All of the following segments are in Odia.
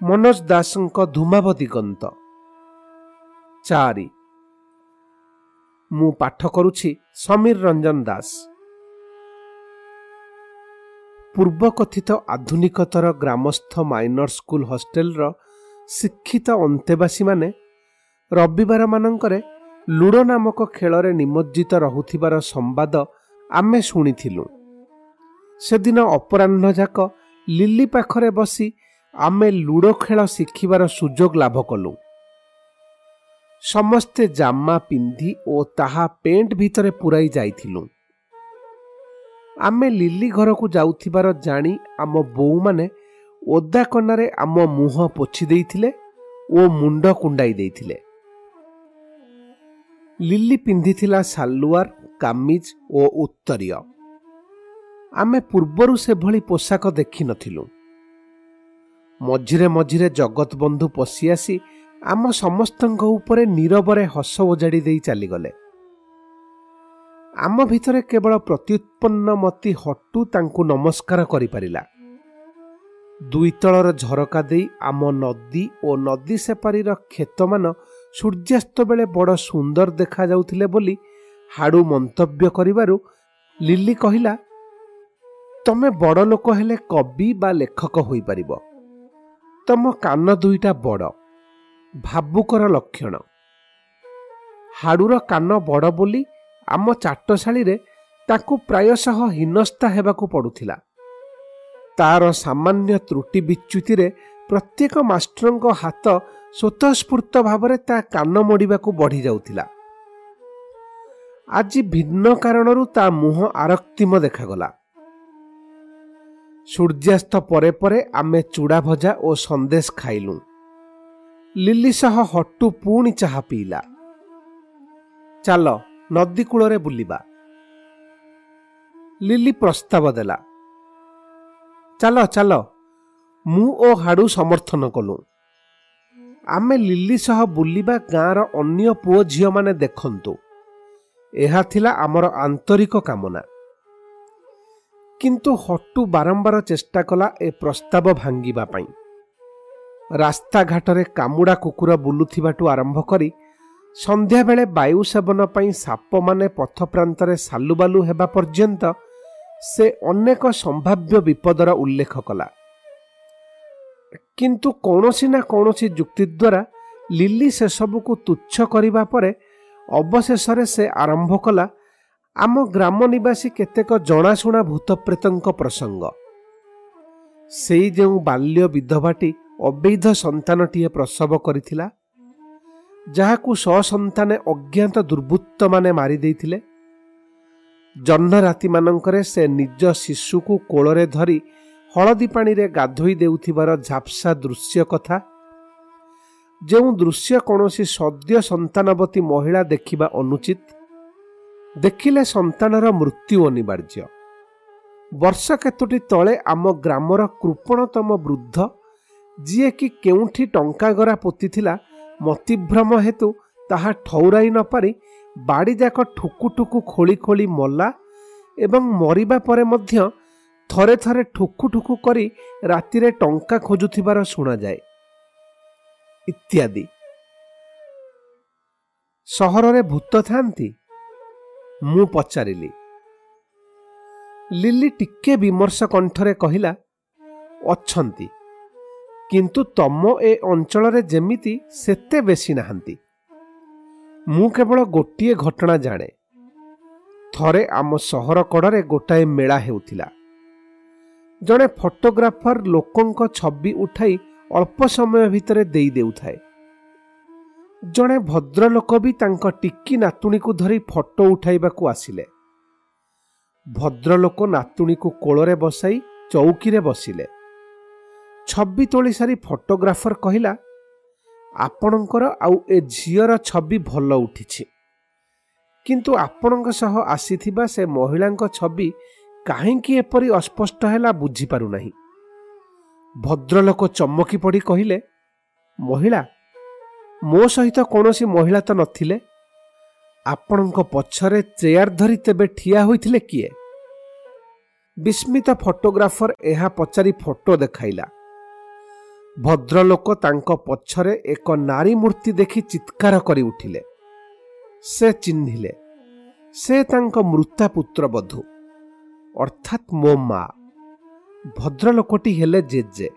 ମନୋଜ ଦାସଙ୍କ ଧୂମାବ ଦିଗନ୍ତ ଚାରି। ମୁଁ ପାଠ କରୁଛି ସମୀର ରଞ୍ଜନ ଦାସ। ପୂର୍ବକଥିତ ଆଧୁନିକତର ଗ୍ରାମସ୍ଥ ମାଇନର ସ୍କୁଲ ହଷ୍ଟେଲର ଶିକ୍ଷିତ ଅନ୍ତେବାସୀମାନେ ରବିବାରମାନଙ୍କରେ ଲୁଡ଼ୋ ନାମକ ଖେଳରେ ନିମଜ୍ଜିତ ରହୁଥିବାର ସମ୍ବାଦ ଆମେ ଶୁଣିଥିଲୁ। ସେଦିନ ଅପରାହ୍ନ ଯାକ ଲିଲି ପାଖରେ ବସି ଆମେ ଲୁଡ଼ୋ ଖେଳ ଶିଖିବାର ସୁଯୋଗ ଲାଭ କଲୁ। ସମସ୍ତେ ଜାମା ପିନ୍ଧି ଓ ତାହା ପେଣ୍ଟ ଭିତରେ ପୂରାଇ ଯାଇଥିଲୁ। ଆମେ ଲିଲି ଘରକୁ ଯାଉଥିବାର ଜାଣି ଆମ ବୋଉମାନେ ଓଦା କନାରେ ଆମ ମୁହଁ ପୋଛି ଦେଇଥିଲେ ଓ ମୁଣ୍ଡ କୁଣ୍ଡାଇ ଦେଇଥିଲେ। ଲିଲି ପିନ୍ଧିଥିଲା ସାଲୁଆର କାମିଜ ଓ ଉତ୍ତରୀୟ। ଆମେ ପୂର୍ବରୁ ସେଭଳି ପୋଷାକ ଦେଖିନଥିଲୁ ମଝିରେ ମଝିରେ ଜଗତ ବନ୍ଧୁ ପଶି ଆସି ଆମ ସମସ୍ତଙ୍କ ଉପରେ ନିରବରେ ହସ ଓଜାଡ଼ି ଦେଇ ଚାଲିଗଲେ। ଆମ ଭିତରେ କେବଳ ପ୍ରତ୍ୟୁତ୍ପନ୍ନ ମତି ହଟୁ ତାଙ୍କୁ ନମସ୍କାର କରିପାରିଲା। ଦୁଇତଳର ଝରକା ଦେଇ ଆମ ନଦୀ ଓ ନଦୀ ସେପାରିର କ୍ଷେତମାନ ସୂର୍ଯ୍ୟାସ୍ତ ବେଳେ ବଡ଼ ସୁନ୍ଦର ଦେଖାଯାଉଥିଲେ ବୋଲି ହାଡ଼ୁ ମନ୍ତବ୍ୟ କରିବାରୁ ଲିଲି କହିଲା ତମେ ବଡ଼ ଲୋକ ହେଲେ କବି ବା ଲେଖକ ହୋଇପାରିବ। ତମ କାନ ଦୁଇଟା ବଡ଼। ଭାବୁକର ଲକ୍ଷଣ। ହାଡ଼ୁର କାନ ବଡ଼ ବୋଲି ଆମ ଚାଟଶାଳୀରେ ତାକୁ ପ୍ରାୟଶଃ ହୀନସ୍ତା ହେବାକୁ ପଡ଼ୁଥିଲା। ତାର ସାମାନ୍ୟ ତ୍ରୁଟି ବିଚ୍ୟୁତିରେ ପ୍ରତ୍ୟେକ ମାଷ୍ଟରଙ୍କ ହାତ ସ୍ୱତଃସ୍ଫୂର୍ତ୍ତ ଭାବରେ ତା କାନ ମୋଡ଼ିବାକୁ ବଢ଼ି ଯାଉଥିଲା ଆଜି ଭିନ୍ନ କାରଣରୁ ତା ମୁହଁ ଆରକ୍ତିମ ଦେଖାଗଲା। ସୂର୍ଯ୍ୟାସ୍ତ ପରେ ପରେ ଆମେ ଚୁଡ଼ା ଭଜା ଓ ସନ୍ଦେଶ ଖାଇଲୁ। ଲିଲି ସହ ହଟୁ ପୁଣି ଚାହା ପିଇଲା। ଚାଲ ନଦୀ କୂଳରେ ବୁଲିବା। ଲିଲି ପ୍ରସ୍ତାବ ଦେଲା। ଚାଲ ଚାଲ ମୁଁ ଓ ହାଡ଼ୁ ସମର୍ଥନ କଲୁ। ଆମେ ଲିଲି ସହ ବୁଲିବା ଗାଁର ଅନ୍ୟ ପୁଅ ଝିଅମାନେ ଦେଖନ୍ତୁ। ଏହା ଥିଲା ଆମର ଆନ୍ତରିକ କାମନା। କିନ୍ତୁ ହଟୁ ବାରମ୍ବାର ଚେଷ୍ଟା କଲା ଏ ପ୍ରସ୍ତାବ ଭାଙ୍ଗିବା ପାଇଁ। ରାସ୍ତାଘାଟରେ କାମୁଡ଼ା କୁକୁର ବୁଲୁଥିବାଠୁ ଆରମ୍ଭ କରି ସନ୍ଧ୍ୟାବେଳେ ବାୟୁ ସେବନ ପାଇଁ ସାପମାନେ ପଥ ପ୍ରାନ୍ତରେ ସାଲୁବାଲୁ ହେବା ପର୍ଯ୍ୟନ୍ତ ସେ ଅନେକ ସମ୍ଭାବ୍ୟ ବିପଦର ଉଲ୍ଲେଖ କଲା। କିନ୍ତୁ କୌଣସି ନା କୌଣସି ଯୁକ୍ତି ଦ୍ୱାରା ଲିଲି ସେସବୁକୁ ତୁଚ୍ଛ କରିବା ପରେ ଅବଶେଷରେ ସେ ଆରମ୍ଭ କଲା ଆମ ଗ୍ରାମ ନିବାସୀ କେତେକ ଜଣାଶୁଣା ଭୂତପ୍ରେତଙ୍କ ପ୍ରସଙ୍ଗ। ସେଇ ଯେଉଁ ବାଲ୍ୟ ବିଧବାଟି ଅବୈଧ ସନ୍ତାନଟିଏ ପ୍ରସବ କରିଥିଲା ଯାହାକୁ ସସନ୍ତାନେ ଅଜ୍ଞାତ ଦୁର୍ବୃତ୍ତମାନେ ମାରି ଦେଇଥିଲେ ଜହ୍ନ ରାତିମାନଙ୍କରେ ସେ ନିଜ ଶିଶୁକୁ କୋଳରେ ଧରି ହଳଦୀ ପାଣିରେ ଗାଧୋଇ ଦେଉଥିବାର ଝାପ୍ସା ଦୃଶ୍ୟ କଥା ଯେଉଁ ଦୃଶ୍ୟ କୌଣସି ସଦ୍ୟ ସନ୍ତାନବତୀ ମହିଳା ଦେଖିବା ଅନୁଚିତ ଦେଖିଲେ ସନ୍ତାନର ମୃତ୍ୟୁ ଅନିବାର୍ଯ୍ୟ। ବର୍ଷ କେତୋଟି ତଳେ ଆମ ଗ୍ରାମର କୃପଣତମ ବୃଦ୍ଧ ଯିଏକି କେଉଁଠି ଟଙ୍କାଗରା ପୋତିଥିଲା ମତିଭ୍ରମ ହେତୁ ତାହା ଠଉରାଇ ନ ପାରି ବାଡ଼ିଯାକ ଠୁକୁ ଠୁକୁ ଖୋଳି ଖୋଳି ମଲା ଏବଂ ମରିବା ପରେ ମଧ୍ୟ ଥରେ ଥରେ ଠୁକୁ ଠୁକୁ କରି ରାତିରେ ଟଙ୍କା ଖୋଜୁଥିବାର ଶୁଣାଯାଏ। ଇତ୍ୟାଦି। ସହରରେ ଭୂତ ଥାନ୍ତି ମୁଁ ପଚାରିଲି। ଲିଲି ଟିକେ ବିମର୍ଶ କଣ୍ଠରେ କହିଲା ଅଛନ୍ତି। କିନ୍ତୁ ତମ ଏ ଅଞ୍ଚଳରେ ଯେମିତି ସେତେ ବେଶୀ ନାହାନ୍ତି। ମୁଁ କେବଳ ଗୋଟିଏ ଘଟଣା ଜାଣେ। ଥରେ ଆମ ସହର କଡ଼ରେ ଗୋଟାଏ ମେଳା ହେଉଥିଲା। ଜଣେ ଫଟୋଗ୍ରାଫର ଲୋକଙ୍କ ଛବି ଉଠାଇ ଅଳ୍ପ ସମୟ ଭିତରେ ଦେଇ ଦେଉଥାଏ। ଜଣେ ଭଦ୍ରଲୋକ ବି ତାଙ୍କ ଟିକି ନାତୁଣୀକୁ ଧରି ଫଟୋ ଉଠାଇବାକୁ ଆସିଲେ। ଭଦ୍ରଲୋକ ନାତୁଣୀକୁ କୋଳରେ ବସାଇ ଚୌକିରେ ବସିଲେ। ଛବି ତୋଳି ସାରି ଫଟୋଗ୍ରାଫର କହିଲା ଆପଣଙ୍କର ଆଉ ଏ ଝିଅର ଛବି ଭଲ ଉଠିଛି। କିନ୍ତୁ ଆପଣଙ୍କ ସହ ଆସିଥିବା ସେ ମହିଳାଙ୍କ ଛବି କାହିଁକି ଏପରି ଅସ୍ପଷ୍ଟ ହେଲା ବୁଝିପାରୁନାହିଁ। ଭଦ୍ରଲୋକ ଚମକି ପଡ଼ି କହିଲେ ମହିଳା ମୋ ସହିତ କୌଣସି ମହିଳା ତ ନଥିଲେ। ଆପଣଙ୍କ ପଛରେ ଚେୟାର ଧରି ତେବେ ଠିଆ ହୋଇଥିଲେ କିଏ? ବିସ୍ମିତ ଫଟୋଗ୍ରାଫର ଏହା ପଚାରି ଫଟୋ ଦେଖାଇଲା। ଭଦ୍ରଲୋକ ତାଙ୍କ ପଛରେ ଏକ ନାରୀ ମୂର୍ତ୍ତି ଦେଖି ଚିତ୍କାର କରି ଉଠିଲେ। ସେ ଚିହ୍ନିଲେ। ସେ ତାଙ୍କ ମୃତା ପୁତ୍ର ବଧୂ। ଅର୍ଥାତ୍ ମୋ ମା। ଭଦ୍ରଲୋକଟି ହେଲେ ଜେଜେ।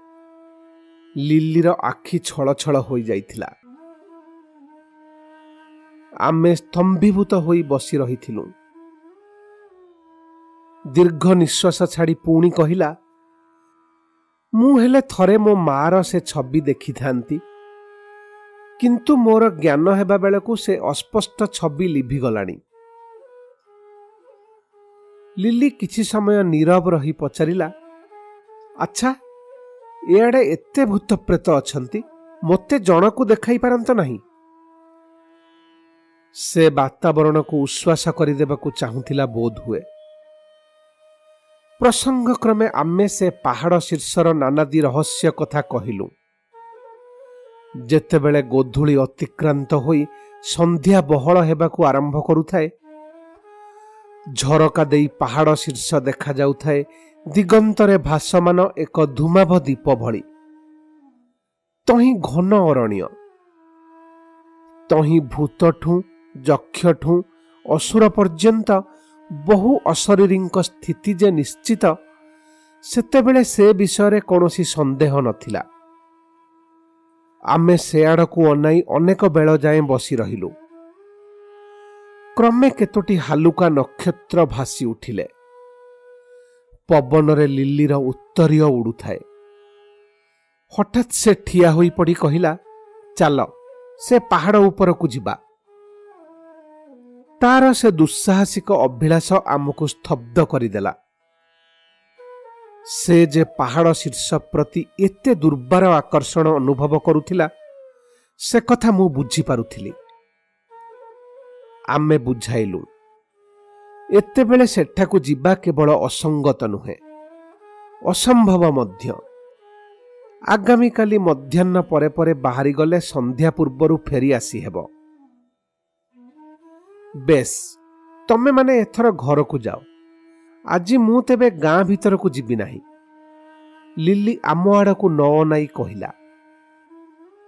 ଲିଲିର ଆଖି ଛଳ ଛଳ ହୋଇଯାଇଥିଲା। ଆମେ ସ୍ତମ୍ଭୀଭୂତ ହୋଇ ବସି ରହିଥିଲୁ। ଦୀର୍ଘ ନିଶ୍ୱାସ ଛାଡ଼ି ପୁଣି କହିଲା ମୁଁ ହେଲେ ଥରେ ମୋ ମାର ସେ ଛବି ଦେଖିଥାନ୍ତି। କିନ୍ତୁ ମୋର ଜ୍ଞାନ ହେବା ବେଳକୁ ସେ ଅସ୍ପଷ୍ଟ ଛବି ଲିଭିଗଲାଣି ଲିଲି କିଛି ସମୟ ନୀରବ ରହି ପଚାରିଲା ଆଚ୍ଛା ଏଆଡ଼େ ଏତେ ଭୂତପ୍ରେତ ଅଛନ୍ତି ମୋତେ ଜଣକୁ ଦେଖାଇ ପାରନ୍ତ ନାହିଁ? ସେ ବାତାବରଣକୁ ଉଶ୍ୱାସ କରିଦେବାକୁ ଚାହୁଁଥିଲା ବୋଧ ହୁଏ ପ୍ରସଙ୍ଗକ୍ରମେ ଆମେ ସେ ପାହାଡ଼ ଶୀର୍ଷର ନାନାଦି ରହସ୍ୟ କଥା କହିଲୁ। ଯେତେବେଳେ ଗୋଧୂଳି ଅତିକ୍ରାନ୍ତ ହୋଇ ସନ୍ଧ୍ୟା ବହଳ ହେବାକୁ ଆରମ୍ଭ କରୁଥାଏ ଝରକା ଦେଇ ପାହାଡ଼ ଶୀର୍ଷ ଦେଖାଯାଉଥାଏ ଦିଗନ୍ତରେ ଭାସମାନ ଏକ ଧୂମାଭ ଦ୍ୱୀପ ଭଳି। ତହିଁ ଘନ ଅରଣ୍ୟ। ତହିଁ ଭୂତଠୁ ଯକ୍ଷଠୁ ଅସୁର ପର୍ଯ୍ୟନ୍ତ ବହୁ ଅଶରୀରୀଙ୍କ ସ୍ଥିତି ଯେ ନିଶ୍ଚିତ ସେତେବେଳେ ସେ ବିଷୟରେ କୌଣସି ସନ୍ଦେହ ନଥିଲା। ଆମେ ସେଆଡ଼କୁ ଅନାଇ ଅନେକ ବେଳ ଯାଏଁ ବସି ରହିଲୁ। କ୍ରମେ କେତୋଟି ହାଲୁକା ନକ୍ଷତ୍ର ଭାସି ଉଠିଲେ। ପବନରେ ଲିଲିର ଉତ୍ତରୀୟ ଉଡ଼ୁଥାଏ। ହଠାତ୍ ସେ ଠିଆ ହୋଇପଡ଼ି କହିଲା ଚାଲ ସେ ପାହାଡ଼ ଉପରକୁ ଯିବା। ତାର ସେ ଦୁଃସାହସିକ ଅଭିଳାଷ ଆମକୁ ସ୍ତବ୍ଧ କରିଦେଲା। ସେ ଯେ ପାହାଡ଼ ଶୀର୍ଷ ପ୍ରତି ଏତେ ଦୁର୍ବାର ଆକର୍ଷଣ ଅନୁଭବ କରୁଥିଲା ସେ କଥା ମୁଁ ବୁଝିପାରୁଥିଲି। ଆମେ ବୁଝାଇଲୁ ଏତେବେଳେ ସେଠାକୁ ଯିବା କେବଳ ଅସଙ୍ଗତ ନୁହେଁ ଅସମ୍ଭବ ମଧ୍ୟ। ଆଗାମୀକାଲି ମଧ୍ୟାହ୍ନ ପରେ ପରେ ବାହାରିଗଲେ ସନ୍ଧ୍ୟା ପୂର୍ବରୁ ଫେରି ଆସିହେବ। ବେଶ୍। ତମେମାନେ ଏଥର ଘରକୁ ଯାଅ। ଆଜି ମୁଁ ତେବେ ଗାଁ ଭିତରକୁ ଯିବି ନାହିଁ। ଲିଲି ଆମ ଆଡ଼କୁ ନ ଅନାଇ କହିଲା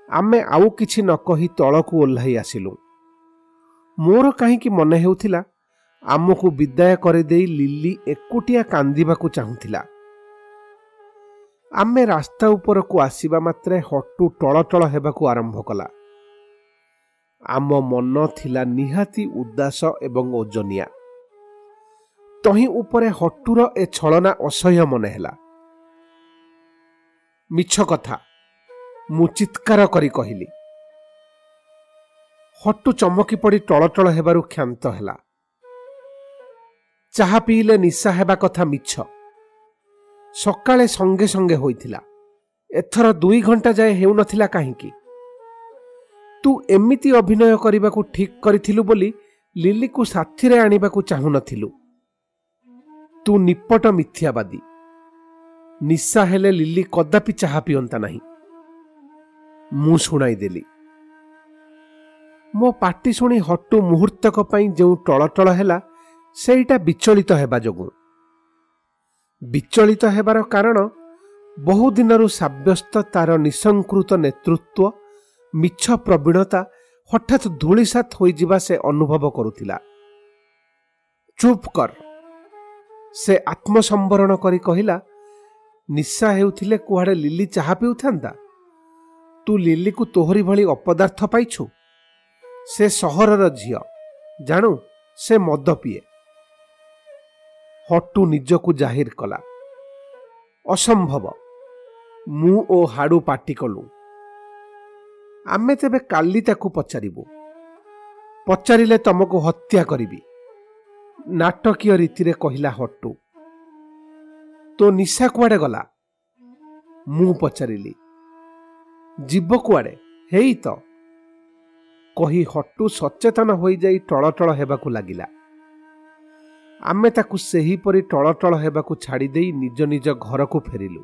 ଆମେ ଆଉ କିଛି ନ କହି ତଳକୁ ଓହ୍ଲାଇ ଆସିଲୁ। ମୋର କାହିଁକି ମନେ ହେଉଥିଲା ଆମକୁ ବିଦାୟ କରିଦେଇ ଲିଲି ଏକୁଟିଆ କାନ୍ଦିବାକୁ ଚାହୁଁଥିଲା। ଆମେ ରାସ୍ତା ଉପରକୁ ଆସିବା ମାତ୍ରେ ହଟୁ ଟଳଟଳ ହେବାକୁ ଆରମ୍ଭ କଲା। ଆମ ମନ ଥିଲା ନିହାତି ଉଦାସ ଏବଂ ଓଜନିଆ। ତହିଁ ଉପରେ ହଟୁର ଏ ଛଳନା ଅସହ୍ୟ ମନେ ହେଲା। ମିଛ କଥା ମୁଁ ଚିତ୍କାର କରି କହିଲି। ହଟୁ ଚମକି ପଡ଼ି ଟଳଟଳ ହେବାରୁ କ୍ଷାନ୍ତ ହେଲା। ଚାହା ପିଇଲେ ନିଶା ହେବା କଥା ମିଛ। ସକାଳେ ସଙ୍ଗେ ସଙ୍ଗେ ହୋଇଥିଲା। ଏଥର ଦୁଇ ଘଣ୍ଟା ଯାଏ ହେଉନଥିଲା କାହିଁକି? ତୁ ଏମିତି ଅଭିନୟ କରିବାକୁ ଠିକ୍ କରିଥିଲୁ ବୋଲି ଲିଲିକୁ ସାଥିରେ ଆଣିବାକୁ ଚାହୁଁନଥିଲୁ। ତୁ ନିପଟ ମିଥ୍ୟାବାଦୀ। ନିଶା ହେଲେ ଲିଲି କଦାପି ଚାହା ପିଅନ୍ତା ନାହିଁ। ମୁଁ ଶୁଣାଇଦେଲି। ମୋ ପାଟି ଶୁଣି ହଟୁ ମୁହୂର୍ତ୍ତକ ପାଇଁ ଯେଉଁ ଟଳଟଳ ହେଲା ସେଇଟା ବିଚଳିତ ହେବା ଯୋଗୁଁ। ବିଚଳିତ ହେବାର କାରଣ ବହୁଦିନରୁ ସାବ୍ୟସ୍ତ ତାର ନିସଂକୃତ ନେତୃତ୍ୱ ମିଛ ପ୍ରବୀଣତା ହଠାତ୍ ଧୂଳିସାତ ହୋଇଯିବା ସେ ଅନୁଭବ କରୁଥିଲା। ଚୁପ୍ କର। ସେ ଆତ୍ମସମ୍ବରଣ କରି କହିଲା ନିଶା ହେଉଥିଲେ କୁଆଡ଼େ ଲିଲି ଚାହା ପିଉଥାନ୍ତା? ତୁ ଲିଲିକୁ ତୋହରି ଭଳି ଅପଦାର୍ଥ ପାଇଛୁ? ସେ ସହରର ଝିଅ। ଜାଣୁ ସେ ମଦ ପିଏ ହଟୁ ନିଜକୁ ଜାହିର କଲା। ଅସମ୍ଭବ। ମୁଁ ଓ ହାଡ଼ୁ ପାଟି କଲୁ। ଆମେ ତେବେ କାଲି ତାକୁ ପଚାରିବୁ। ପଚାରିଲେ ତମକୁ ହତ୍ୟା କରିବି। ନାଟକୀୟ ରୀତିରେ କହିଲା ହଟୁ ତୋ ନିଶା କୁଆଡ଼େ ଗଲା? ମୁଁ ପଚାରିଲି ଯିବ କୁଆଡ଼େ? ହେଇ ତ? କହି ହଟୁ ସଚେତନ ହୋଇଯାଇ ଟଳଟଳ ହେବାକୁ ଲାଗିଲା। ଆମେ ତାକୁ ସେହିପରି ଟଳଟଳ ହେବାକୁ ଛାଡ଼ିଦେଇ ନିଜ ନିଜ ଘରକୁ ଫେରିଲୁ।